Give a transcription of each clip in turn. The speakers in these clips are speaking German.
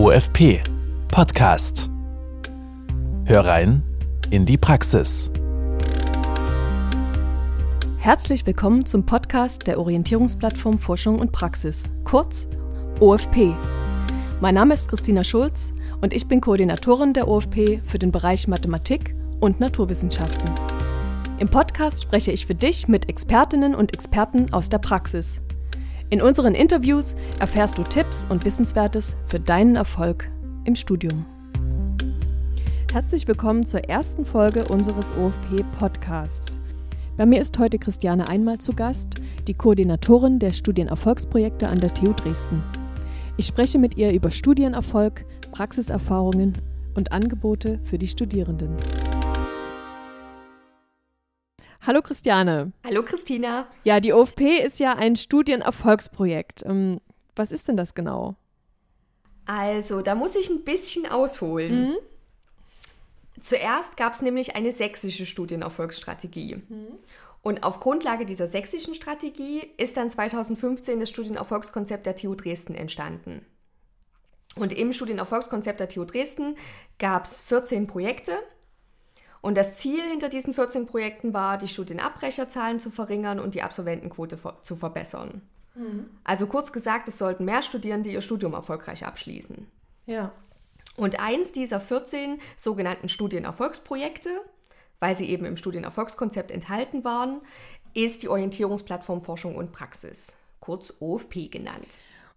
OFP Podcast. Hör rein in die Praxis. Herzlich willkommen zum Podcast der Orientierungsplattform Forschung und Praxis, kurz OFP. Mein Name ist Christina Schulz und ich bin Koordinatorin der OFP für den Bereich Mathematik und Naturwissenschaften. Im Podcast spreche ich für dich mit Expertinnen und Experten aus der Praxis. In unseren Interviews erfährst du Tipps und Wissenswertes für deinen Erfolg im Studium. Herzlich willkommen zur ersten Folge unseres OFP-Podcasts. Bei mir ist heute Christiane Einmal zu Gast, die Koordinatorin der Studienerfolgsprojekte an der TU Dresden. Ich spreche mit ihr über Studienerfolg, Praxiserfahrungen und Angebote für die Studierenden. Hallo Christiane. Hallo Christina. Ja, die OFP ist ja ein Studienerfolgsprojekt. Ähm, was ist denn das genau? Also, da muss ich ein bisschen ausholen. Mhm. Zuerst gab es nämlich eine sächsische Studienerfolgsstrategie. Mhm. Und auf Grundlage dieser sächsischen Strategie ist dann 2015 das Studienerfolgskonzept der TU Dresden entstanden. Und im Studienerfolgskonzept der TU Dresden gab es 14 Projekte und das Ziel hinter diesen 14 Projekten war, die Studienabbrecherzahlen zu verringern und die Absolventenquote zu verbessern. Mhm. Also kurz gesagt, es sollten mehr Studierende ihr Studium erfolgreich abschließen. Ja. Und eins dieser 14 sogenannten Studienerfolgsprojekte, weil sie eben im Studienerfolgskonzept enthalten waren, ist die Orientierungsplattform Forschung und Praxis, kurz OFP genannt.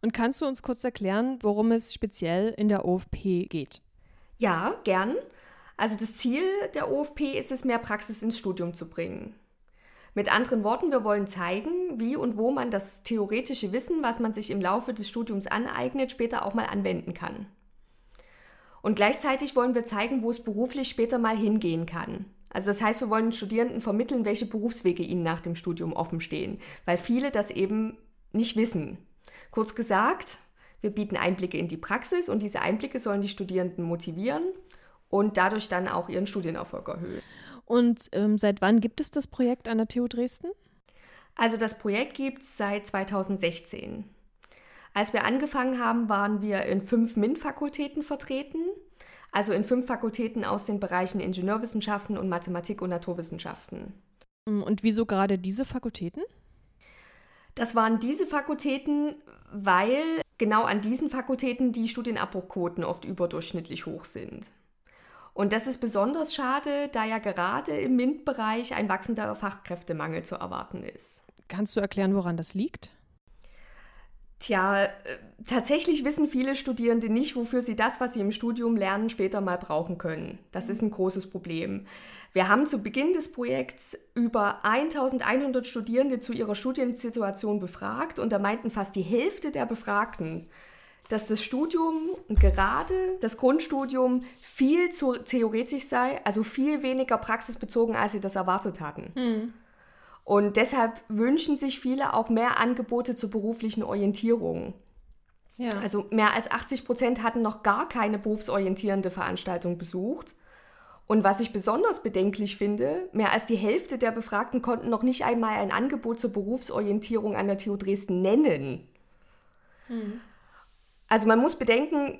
Und kannst du uns kurz erklären, worum es speziell in der OFP geht? Ja, gern. Also das Ziel der OFP ist es, mehr Praxis ins Studium zu bringen. Mit anderen Worten, wir wollen zeigen, wie und wo man das theoretische Wissen, was man sich im Laufe des Studiums aneignet, später auch mal anwenden kann. Und gleichzeitig wollen wir zeigen, wo es beruflich später mal hingehen kann. Also das heißt, wir wollen Studierenden vermitteln, welche Berufswege ihnen nach dem Studium offen stehen, weil viele das eben nicht wissen. Kurz gesagt, wir bieten Einblicke in die Praxis und diese Einblicke sollen die Studierenden motivieren und dadurch dann auch ihren Studienerfolg erhöhen. Und ähm, seit wann gibt es das Projekt an der TU Dresden? Also das Projekt gibt es seit 2016. Als wir angefangen haben, waren wir in fünf MINT-Fakultäten vertreten, also in fünf Fakultäten aus den Bereichen Ingenieurwissenschaften und Mathematik und Naturwissenschaften. Mm, und wieso gerade diese Fakultäten? Das waren diese Fakultäten, weil genau an diesen Fakultäten die Studienabbruchquoten oft überdurchschnittlich hoch sind. Und das ist besonders schade, da ja gerade im MINT-Bereich ein wachsender Fachkräftemangel zu erwarten ist. Kannst du erklären, woran das liegt? Tja, äh, tatsächlich wissen viele Studierende nicht, wofür sie das, was sie im Studium lernen, später mal brauchen können. Das ist ein großes Problem. Wir haben zu Beginn des Projekts über 1100 Studierende zu ihrer Studiensituation befragt und da meinten fast die Hälfte der Befragten, dass das Studium und gerade das Grundstudium viel zu theoretisch sei, also viel weniger praxisbezogen, als sie das erwartet hatten. Mhm. Und deshalb wünschen sich viele auch mehr Angebote zur beruflichen Orientierung. Ja. Also mehr als 80 Prozent hatten noch gar keine berufsorientierende Veranstaltung besucht. Und was ich besonders bedenklich finde, mehr als die Hälfte der Befragten konnten noch nicht einmal ein Angebot zur Berufsorientierung an der TU Dresden nennen. Hm. Also man muss bedenken,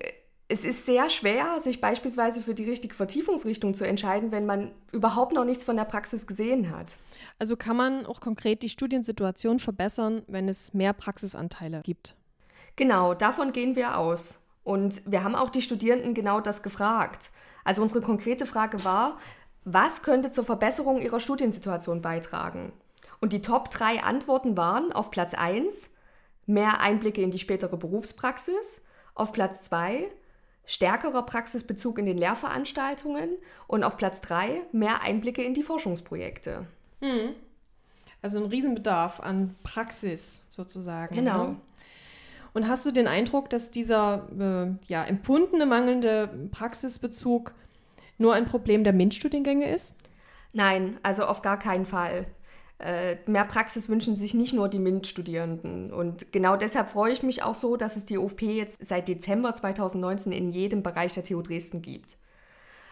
es ist sehr schwer, sich beispielsweise für die richtige Vertiefungsrichtung zu entscheiden, wenn man überhaupt noch nichts von der Praxis gesehen hat. Also kann man auch konkret die Studiensituation verbessern, wenn es mehr Praxisanteile gibt? Genau, davon gehen wir aus. Und wir haben auch die Studierenden genau das gefragt. Also unsere konkrete Frage war, was könnte zur Verbesserung ihrer Studiensituation beitragen? Und die Top 3 Antworten waren auf Platz 1 mehr Einblicke in die spätere Berufspraxis. Auf Platz 2 stärkerer Praxisbezug in den Lehrveranstaltungen. Und auf Platz 3 mehr Einblicke in die Forschungsprojekte. Hm. Also ein Riesenbedarf an Praxis sozusagen. Genau. Ne? Und hast du den Eindruck, dass dieser äh, ja, empfundene mangelnde Praxisbezug nur ein Problem der MINT-Studiengänge ist? Nein, also auf gar keinen Fall. Äh, mehr Praxis wünschen sich nicht nur die MINT-Studierenden. Und genau deshalb freue ich mich auch so, dass es die OFP jetzt seit Dezember 2019 in jedem Bereich der TU Dresden gibt.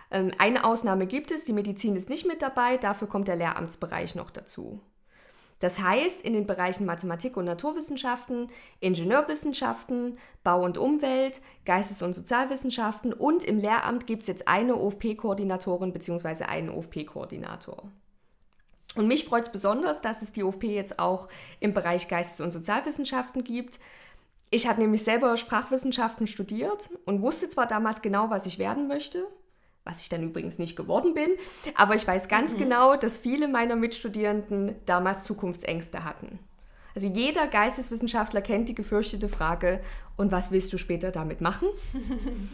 Ähm, eine Ausnahme gibt es, die Medizin ist nicht mit dabei, dafür kommt der Lehramtsbereich noch dazu. Das heißt, in den Bereichen Mathematik und Naturwissenschaften, Ingenieurwissenschaften, Bau und Umwelt, Geistes- und Sozialwissenschaften und im Lehramt gibt es jetzt eine OFP-Koordinatorin bzw. einen OFP-Koordinator. Und mich freut es besonders, dass es die OFP jetzt auch im Bereich Geistes- und Sozialwissenschaften gibt. Ich habe nämlich selber Sprachwissenschaften studiert und wusste zwar damals genau, was ich werden möchte, was ich dann übrigens nicht geworden bin. Aber ich weiß ganz mhm. genau, dass viele meiner Mitstudierenden damals Zukunftsängste hatten. Also jeder Geisteswissenschaftler kennt die gefürchtete Frage, und was willst du später damit machen?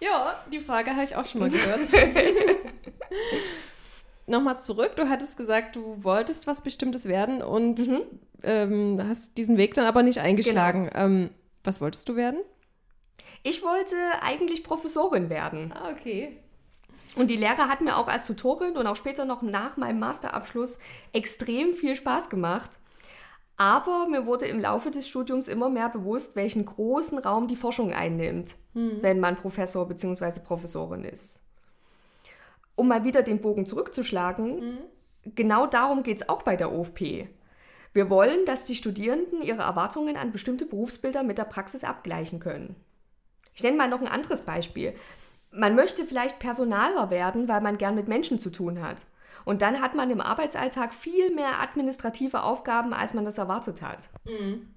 ja, die Frage habe ich auch schon mal gehört. Nochmal zurück, du hattest gesagt, du wolltest was Bestimmtes werden und mhm. ähm, hast diesen Weg dann aber nicht eingeschlagen. Genau. Ähm, was wolltest du werden? Ich wollte eigentlich Professorin werden. Ah, okay. Und die Lehre hat mir auch als Tutorin und auch später noch nach meinem Masterabschluss extrem viel Spaß gemacht. Aber mir wurde im Laufe des Studiums immer mehr bewusst, welchen großen Raum die Forschung einnimmt, hm. wenn man Professor bzw. Professorin ist. Um mal wieder den Bogen zurückzuschlagen, hm. genau darum geht es auch bei der OFP. Wir wollen, dass die Studierenden ihre Erwartungen an bestimmte Berufsbilder mit der Praxis abgleichen können. Ich nenne mal noch ein anderes Beispiel. Man möchte vielleicht Personaler werden, weil man gern mit Menschen zu tun hat. Und dann hat man im Arbeitsalltag viel mehr administrative Aufgaben, als man das erwartet hat. Mhm.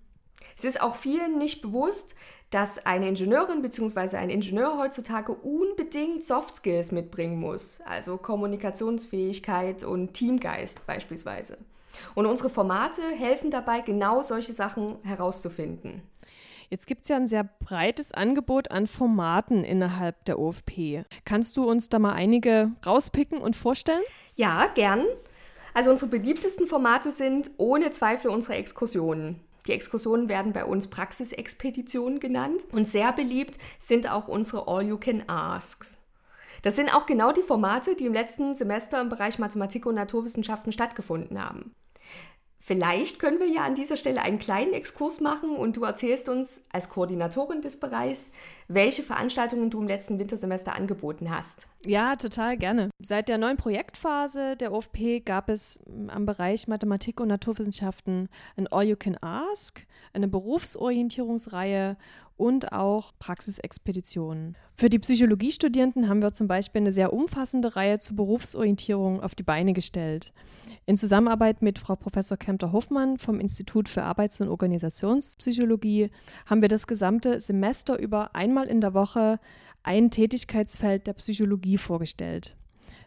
Es ist auch vielen nicht bewusst, dass eine Ingenieurin bzw. ein Ingenieur heutzutage unbedingt Soft Skills mitbringen muss, also Kommunikationsfähigkeit und Teamgeist beispielsweise. Und unsere Formate helfen dabei, genau solche Sachen herauszufinden. Jetzt gibt es ja ein sehr breites Angebot an Formaten innerhalb der OFP. Kannst du uns da mal einige rauspicken und vorstellen? Ja, gern. Also unsere beliebtesten Formate sind ohne Zweifel unsere Exkursionen. Die Exkursionen werden bei uns Praxisexpeditionen genannt und sehr beliebt sind auch unsere All-You-Can-Asks. Das sind auch genau die Formate, die im letzten Semester im Bereich Mathematik und Naturwissenschaften stattgefunden haben. Vielleicht können wir ja an dieser Stelle einen kleinen Exkurs machen und du erzählst uns als Koordinatorin des Bereichs, welche Veranstaltungen du im letzten Wintersemester angeboten hast. Ja, total gerne. Seit der neuen Projektphase der OFP gab es mm, am Bereich Mathematik und Naturwissenschaften ein All You Can Ask, eine Berufsorientierungsreihe und auch Praxisexpeditionen. Für die Psychologiestudierenden haben wir zum Beispiel eine sehr umfassende Reihe zur Berufsorientierung auf die Beine gestellt. In Zusammenarbeit mit Frau Professor Kempter-Hoffmann vom Institut für Arbeits- und Organisationspsychologie haben wir das gesamte Semester über einmal in der Woche ein Tätigkeitsfeld der Psychologie vorgestellt.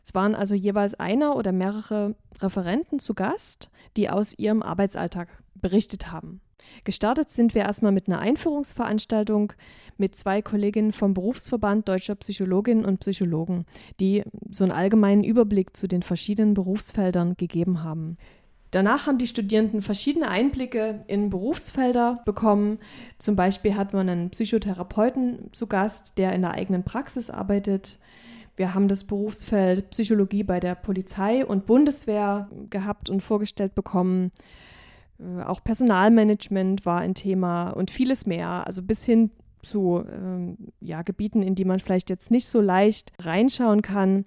Es waren also jeweils einer oder mehrere Referenten zu Gast, die aus ihrem Arbeitsalltag berichtet haben. Gestartet sind wir erstmal mit einer Einführungsveranstaltung mit zwei Kolleginnen vom Berufsverband Deutscher Psychologinnen und Psychologen, die so einen allgemeinen Überblick zu den verschiedenen Berufsfeldern gegeben haben. Danach haben die Studierenden verschiedene Einblicke in Berufsfelder bekommen. Zum Beispiel hat man einen Psychotherapeuten zu Gast, der in der eigenen Praxis arbeitet. Wir haben das Berufsfeld Psychologie bei der Polizei und Bundeswehr gehabt und vorgestellt bekommen. Äh, auch Personalmanagement war ein Thema und vieles mehr. Also bis hin zu ähm, ja, Gebieten, in die man vielleicht jetzt nicht so leicht reinschauen kann,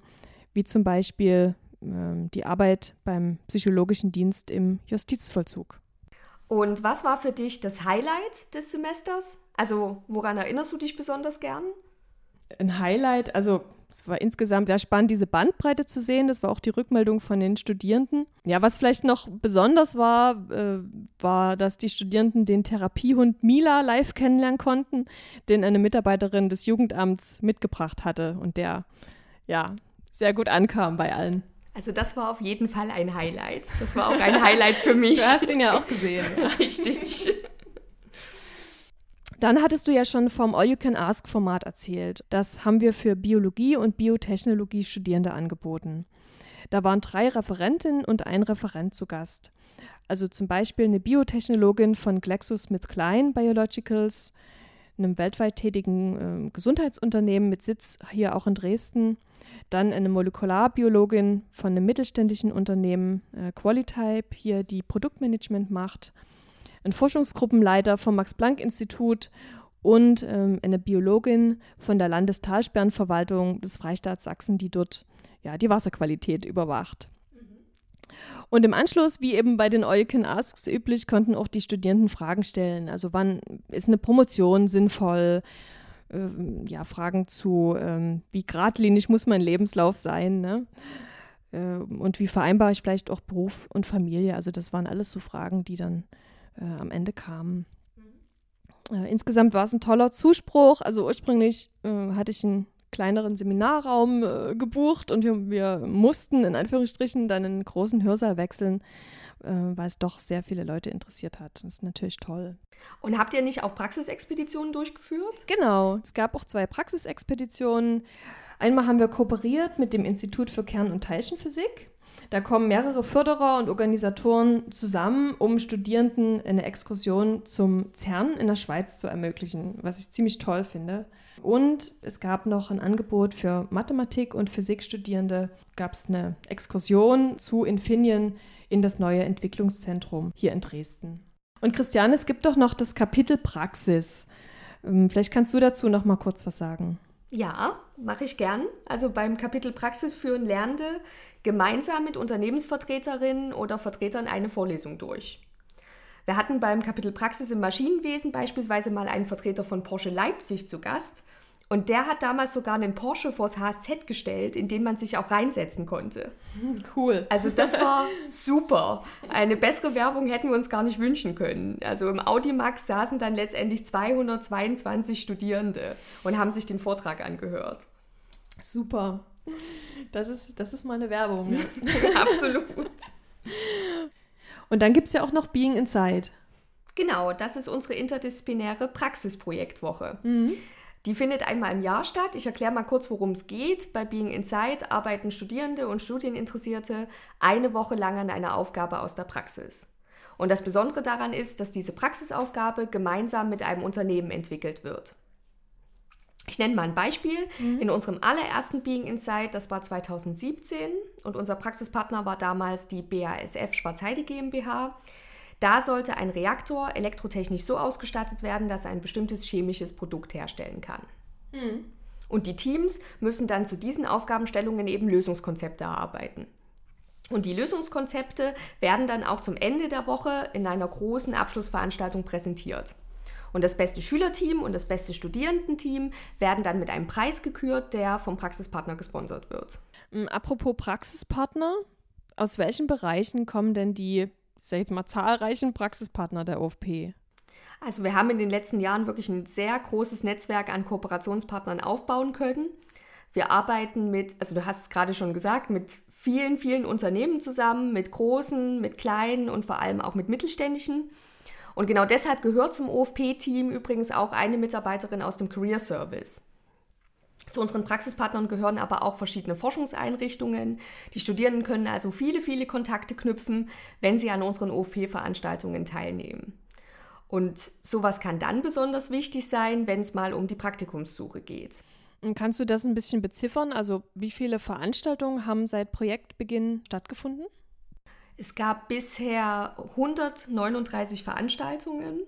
wie zum Beispiel ähm, die Arbeit beim psychologischen Dienst im Justizvollzug. Und was war für dich das Highlight des Semesters? Also woran erinnerst du dich besonders gern? Ein Highlight, also es war insgesamt sehr spannend, diese Bandbreite zu sehen. Das war auch die Rückmeldung von den Studierenden. Ja, was vielleicht noch besonders war, äh, war, dass die Studierenden den Therapiehund Mila live kennenlernen konnten, den eine Mitarbeiterin des Jugendamts mitgebracht hatte und der ja sehr gut ankam bei allen. Also das war auf jeden Fall ein Highlight. Das war auch ein Highlight für mich. Du hast ihn ja auch gesehen. Richtig. Dann hattest du ja schon vom All-You-Can-Ask-Format erzählt. Das haben wir für Biologie und Biotechnologie-Studierende angeboten. Da waren drei Referentinnen und ein Referent zu Gast. Also zum Beispiel eine Biotechnologin von GlaxoSmithKline Biologicals, einem weltweit tätigen äh, Gesundheitsunternehmen mit Sitz hier auch in Dresden. Dann eine Molekularbiologin von einem mittelständischen Unternehmen, äh, Qualitype, hier die Produktmanagement macht ein Forschungsgruppenleiter vom Max-Planck-Institut und ähm, eine Biologin von der Landestalsperrenverwaltung des Freistaats Sachsen, die dort ja, die Wasserqualität überwacht. Mhm. Und im Anschluss, wie eben bei den All You Can Asks üblich, konnten auch die Studierenden Fragen stellen. Also wann ist eine Promotion sinnvoll? Ähm, ja, Fragen zu, ähm, wie geradlinig muss mein Lebenslauf sein? Ne? Äh, und wie vereinbare ich vielleicht auch Beruf und Familie? Also das waren alles so Fragen, die dann äh, am Ende kamen. Äh, insgesamt war es ein toller Zuspruch. Also ursprünglich äh, hatte ich einen kleineren Seminarraum äh, gebucht und wir, wir, mussten in Anführungsstrichen dann einen großen Hörsaal wechseln, äh, weil es doch sehr viele Leute interessiert hat. Das ist natürlich toll. Und habt ihr nicht auch Praxisexpeditionen durchgeführt? Genau, es gab auch zwei Praxisexpeditionen. Einmal haben wir kooperiert mit dem Institut für Kern- und Teilchenphysik. Da kommen mehrere Förderer und Organisatoren zusammen, um Studierenden eine Exkursion zum CERN in der Schweiz zu ermöglichen, was ich ziemlich toll finde. Und es gab noch ein Angebot für Mathematik- und Physikstudierende. Gab es eine Exkursion zu Infineon in das neue Entwicklungszentrum hier in Dresden. Und Christiane, es gibt doch noch das Kapitel Praxis. Ähm, vielleicht kannst du dazu noch mal kurz was sagen. Ja, mache ich gern. Also beim Kapitel Praxis führen Lernende gemeinsam mit Unternehmensvertreterinnen oder Vertretern eine Vorlesung durch. Wir hatten beim Kapitel Praxis im Maschinenwesen beispielsweise mal einen Vertreter von Porsche Leipzig zu Gast. Und der hat damals sogar einen Porsche vors HSZ gestellt, in den man sich auch reinsetzen konnte. Cool. Also das war super. Eine bessere Werbung hätten wir uns gar nicht wünschen können. Also im Audimax saßen dann letztendlich 222 Studierende und haben sich den Vortrag angehört. Super. Das ist, das ist meine Werbung. Absolut. Und dann gibt es ja auch noch Being Inside. Genau, das ist unsere interdisziplinäre Praxisprojektwoche. Mhm. Die findet einmal im Jahr statt. Ich erkläre mal kurz, worum es geht. Bei Being Inside arbeiten Studierende und Studieninteressierte eine Woche lang an einer Aufgabe aus der Praxis. Und das Besondere daran ist, dass diese Praxisaufgabe gemeinsam mit einem Unternehmen entwickelt wird. Ich nenne mal ein Beispiel. Mhm. In unserem allerersten Being Inside, das war 2017 und unser Praxispartner war damals die BASF Schwarzheide GmbH. Da sollte ein Reaktor elektrotechnisch so ausgestattet werden, dass er ein bestimmtes chemisches Produkt herstellen kann. Mhm. Und die Teams müssen dann zu diesen Aufgabenstellungen eben Lösungskonzepte erarbeiten. Und die Lösungskonzepte werden dann auch zum Ende der Woche in einer großen Abschlussveranstaltung präsentiert. Und das beste Schülerteam und das beste Studierendenteam werden dann mit einem Preis gekürt, der vom Praxispartner gesponsert wird. Mm, apropos Praxispartner, aus welchen Bereichen kommen denn die, ich sag jetzt mal, zahlreichen Praxispartner der OFP? Also wir haben in den letzten Jahren wirklich ein sehr großes Netzwerk an Kooperationspartnern aufbauen können. Wir arbeiten mit, also du hast es gerade schon gesagt, mit vielen, vielen Unternehmen zusammen, mit großen, mit kleinen und vor allem auch mit mittelständischen. Und genau deshalb gehört zum OFP-Team übrigens auch eine Mitarbeiterin aus dem Career Service. Zu unseren Praxispartnern gehören aber auch verschiedene Forschungseinrichtungen. Die Studierenden können also viele, viele Kontakte knüpfen, wenn sie an unseren OFP-Veranstaltungen teilnehmen. Und sowas kann dann besonders wichtig sein, wenn es mal um die Praktikumssuche geht. Kannst du das ein bisschen beziffern? Also wie viele Veranstaltungen haben seit Projektbeginn stattgefunden? Es gab bisher 139 Veranstaltungen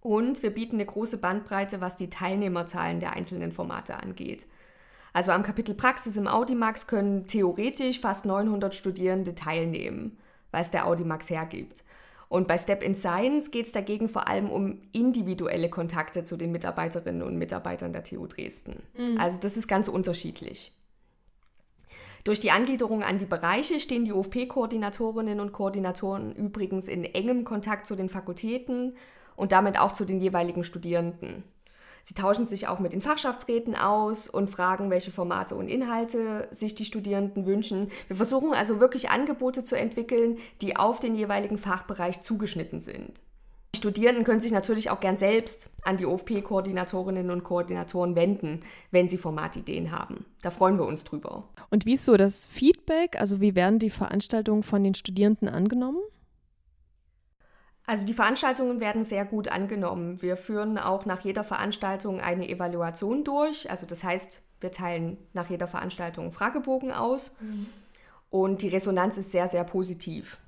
und wir bieten eine große Bandbreite, was die Teilnehmerzahlen der einzelnen Formate angeht. Also am Kapitel Praxis im Audimax können theoretisch fast 900 Studierende teilnehmen, weil es der Audimax hergibt. Und bei Step in Science geht es dagegen vor allem um individuelle Kontakte zu den Mitarbeiterinnen und Mitarbeitern der TU Dresden. Mhm. Also das ist ganz unterschiedlich. Durch die Angliederung an die Bereiche stehen die OFP-Koordinatorinnen und Koordinatoren übrigens in engem Kontakt zu den Fakultäten und damit auch zu den jeweiligen Studierenden. Sie tauschen sich auch mit den Fachschaftsräten aus und fragen, welche Formate und Inhalte sich die Studierenden wünschen. Wir versuchen also wirklich Angebote zu entwickeln, die auf den jeweiligen Fachbereich zugeschnitten sind. Die Studierenden können sich natürlich auch gern selbst an die OFP-Koordinatorinnen und Koordinatoren wenden, wenn sie Formatideen haben. Da freuen wir uns drüber. Und wie ist so das Feedback? Also wie werden die Veranstaltungen von den Studierenden angenommen? Also die Veranstaltungen werden sehr gut angenommen. Wir führen auch nach jeder Veranstaltung eine Evaluation durch. Also das heißt, wir teilen nach jeder Veranstaltung Fragebogen aus. Mhm. Und die Resonanz ist sehr, sehr positiv.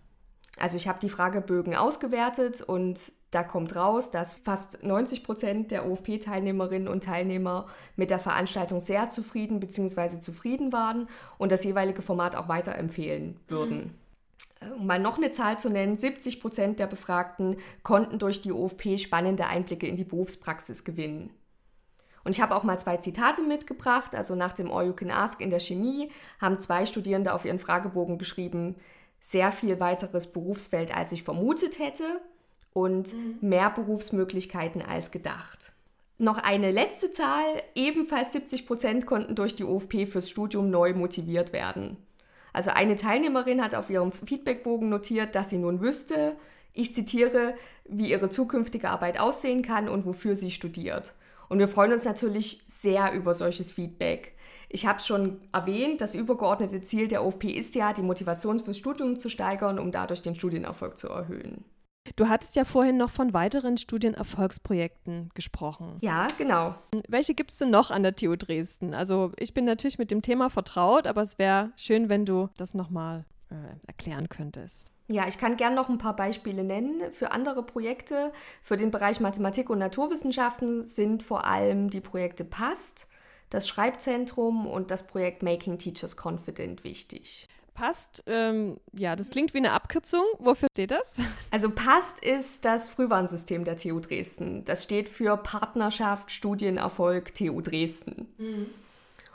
Also ich habe die Fragebögen ausgewertet und da kommt raus, dass fast 90 Prozent der OFP-Teilnehmerinnen und Teilnehmer mit der Veranstaltung sehr zufrieden bzw. zufrieden waren und das jeweilige Format auch weiterempfehlen würden. Um mal noch eine Zahl zu nennen, 70 Prozent der Befragten konnten durch die OFP spannende Einblicke in die Berufspraxis gewinnen. Und ich habe auch mal zwei Zitate mitgebracht. Also nach dem All You Can Ask in der Chemie haben zwei Studierende auf ihren Fragebogen geschrieben, sehr viel weiteres Berufsfeld, als ich vermutet hätte und mhm. mehr Berufsmöglichkeiten als gedacht. Noch eine letzte Zahl, ebenfalls 70 Prozent konnten durch die OFP fürs Studium neu motiviert werden. Also eine Teilnehmerin hat auf ihrem Feedbackbogen notiert, dass sie nun wüsste, ich zitiere, wie ihre zukünftige Arbeit aussehen kann und wofür sie studiert. Und wir freuen uns natürlich sehr über solches Feedback. Ich habe es schon erwähnt, das übergeordnete Ziel der OFP ist ja, die Motivation fürs Studium zu steigern, um dadurch den Studienerfolg zu erhöhen. Du hattest ja vorhin noch von weiteren Studienerfolgsprojekten gesprochen. Ja, genau. Welche gibt es denn noch an der TU Dresden? Also ich bin natürlich mit dem Thema vertraut, aber es wäre schön, wenn du das nochmal äh, erklären könntest. Ja, ich kann gerne noch ein paar Beispiele nennen. Für andere Projekte, für den Bereich Mathematik und Naturwissenschaften sind vor allem die Projekte PAST, das Schreibzentrum und das Projekt Making Teachers Confident wichtig. Passt, ähm, ja, das klingt wie eine Abkürzung. Wofür steht das? Also PAST ist das Frühwarnsystem der TU Dresden. Das steht für Partnerschaft, Studienerfolg TU Dresden. Mhm.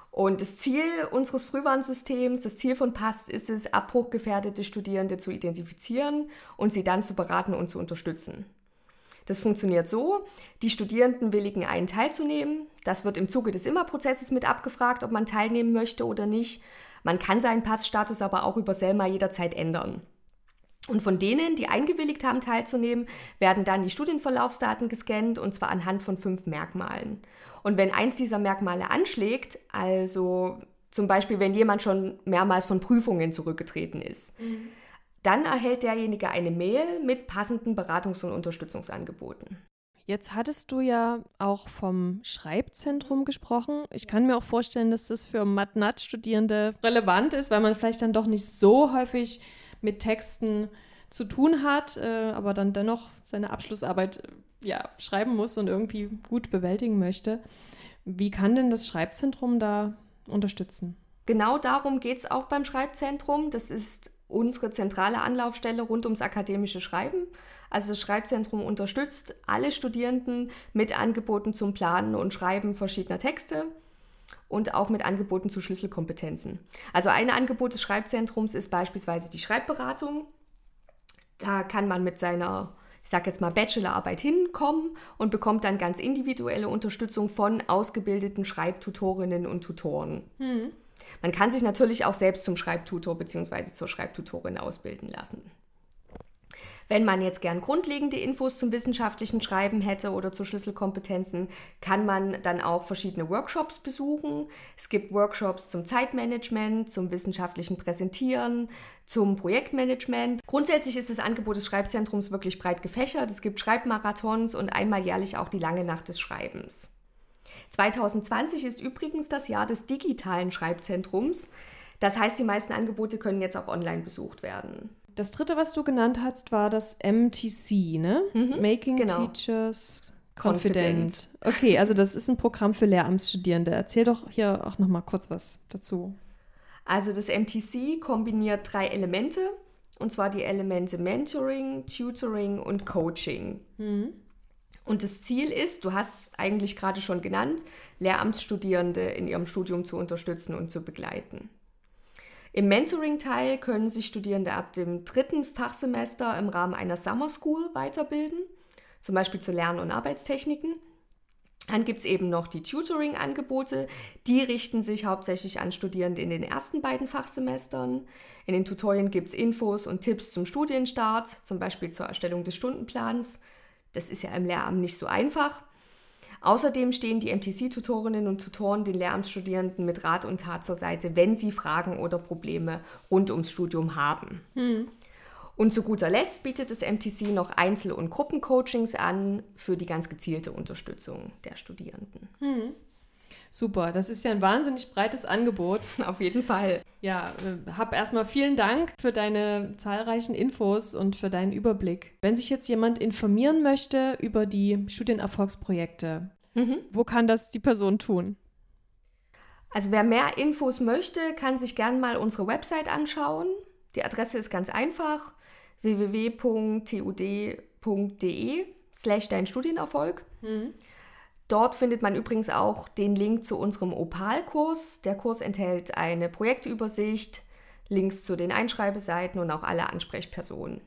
Und das Ziel unseres Frühwarnsystems, das Ziel von PAST ist es, abbruchgefährdete Studierende zu identifizieren und sie dann zu beraten und zu unterstützen. Das funktioniert so, die Studierenden willigen ein, teilzunehmen. Das wird im Zuge des Immerprozesses mit abgefragt, ob man teilnehmen möchte oder nicht. Man kann seinen Passstatus aber auch über Selma jederzeit ändern. Und von denen, die eingewilligt haben teilzunehmen, werden dann die Studienverlaufsdaten gescannt und zwar anhand von fünf Merkmalen. Und wenn eins dieser Merkmale anschlägt, also zum Beispiel wenn jemand schon mehrmals von Prüfungen zurückgetreten ist, mhm. dann erhält derjenige eine Mail mit passenden Beratungs- und Unterstützungsangeboten. Jetzt hattest du ja auch vom Schreibzentrum gesprochen. Ich kann mir auch vorstellen, dass das für Mathe-Studierende relevant ist, weil man vielleicht dann doch nicht so häufig mit Texten zu tun hat, äh, aber dann dennoch seine Abschlussarbeit äh, ja, schreiben muss und irgendwie gut bewältigen möchte. Wie kann denn das Schreibzentrum da unterstützen? Genau darum geht es auch beim Schreibzentrum. Das ist unsere zentrale Anlaufstelle rund ums akademische Schreiben. Also das Schreibzentrum unterstützt alle Studierenden mit Angeboten zum Planen und Schreiben verschiedener Texte und auch mit Angeboten zu Schlüsselkompetenzen. Also ein Angebot des Schreibzentrums ist beispielsweise die Schreibberatung. Da kann man mit seiner, ich sage jetzt mal, Bachelorarbeit hinkommen und bekommt dann ganz individuelle Unterstützung von ausgebildeten Schreibtutorinnen und Tutoren. Hm. Man kann sich natürlich auch selbst zum Schreibtutor bzw. zur Schreibtutorin ausbilden lassen. Wenn man jetzt gern grundlegende Infos zum wissenschaftlichen Schreiben hätte oder zu Schlüsselkompetenzen, kann man dann auch verschiedene Workshops besuchen. Es gibt Workshops zum Zeitmanagement, zum wissenschaftlichen Präsentieren, zum Projektmanagement. Grundsätzlich ist das Angebot des Schreibzentrums wirklich breit gefächert. Es gibt Schreibmarathons und einmal jährlich auch die lange Nacht des Schreibens. 2020 ist übrigens das Jahr des digitalen Schreibzentrums. Das heißt, die meisten Angebote können jetzt auch online besucht werden. Das dritte, was du genannt hast, war das MTC, ne? Mhm, Making genau. Teachers Confident. Confident. Okay, also das ist ein Programm für Lehramtsstudierende. Erzähl doch hier auch noch mal kurz was dazu. Also das MTC kombiniert drei Elemente, und zwar die Elemente Mentoring, Tutoring und Coaching. Mhm. Und das Ziel ist, du hast eigentlich gerade schon genannt, Lehramtsstudierende in ihrem Studium zu unterstützen und zu begleiten. Im Mentoring-Teil können sich Studierende ab dem dritten Fachsemester im Rahmen einer Summer School weiterbilden, zum Beispiel zu Lern- und Arbeitstechniken. Dann gibt es eben noch die Tutoring-Angebote. Die richten sich hauptsächlich an Studierende in den ersten beiden Fachsemestern. In den Tutorien gibt es Infos und Tipps zum Studienstart, zum Beispiel zur Erstellung des Stundenplans. Das ist ja im Lehramt nicht so einfach. Außerdem stehen die MTC-Tutorinnen und Tutoren den Lehramtsstudierenden mit Rat und Tat zur Seite, wenn sie Fragen oder Probleme rund ums Studium haben. Hm. Und zu guter Letzt bietet das MTC noch Einzel- und Gruppencoachings an für die ganz gezielte Unterstützung der Studierenden. Hm. Super, das ist ja ein wahnsinnig breites Angebot. Auf jeden Fall. Ja, äh, hab erstmal vielen Dank für deine zahlreichen Infos und für deinen Überblick. Wenn sich jetzt jemand informieren möchte über die Studienerfolgsprojekte, mhm. wo kann das die Person tun? Also wer mehr Infos möchte, kann sich gerne mal unsere Website anschauen. Die Adresse ist ganz einfach www.tud.de slash dein Studienerfolg. Mhm. Dort findet man übrigens auch den Link zu unserem Opal-Kurs. Der Kurs enthält eine Projektübersicht, Links zu den Einschreibeseiten und auch alle Ansprechpersonen.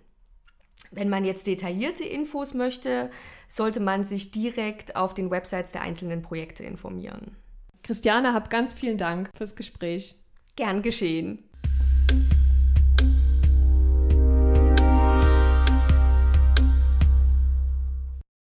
Wenn man jetzt detaillierte Infos möchte, sollte man sich direkt auf den Websites der einzelnen Projekte informieren. Christiane, hab ganz vielen Dank fürs Gespräch. Gern geschehen.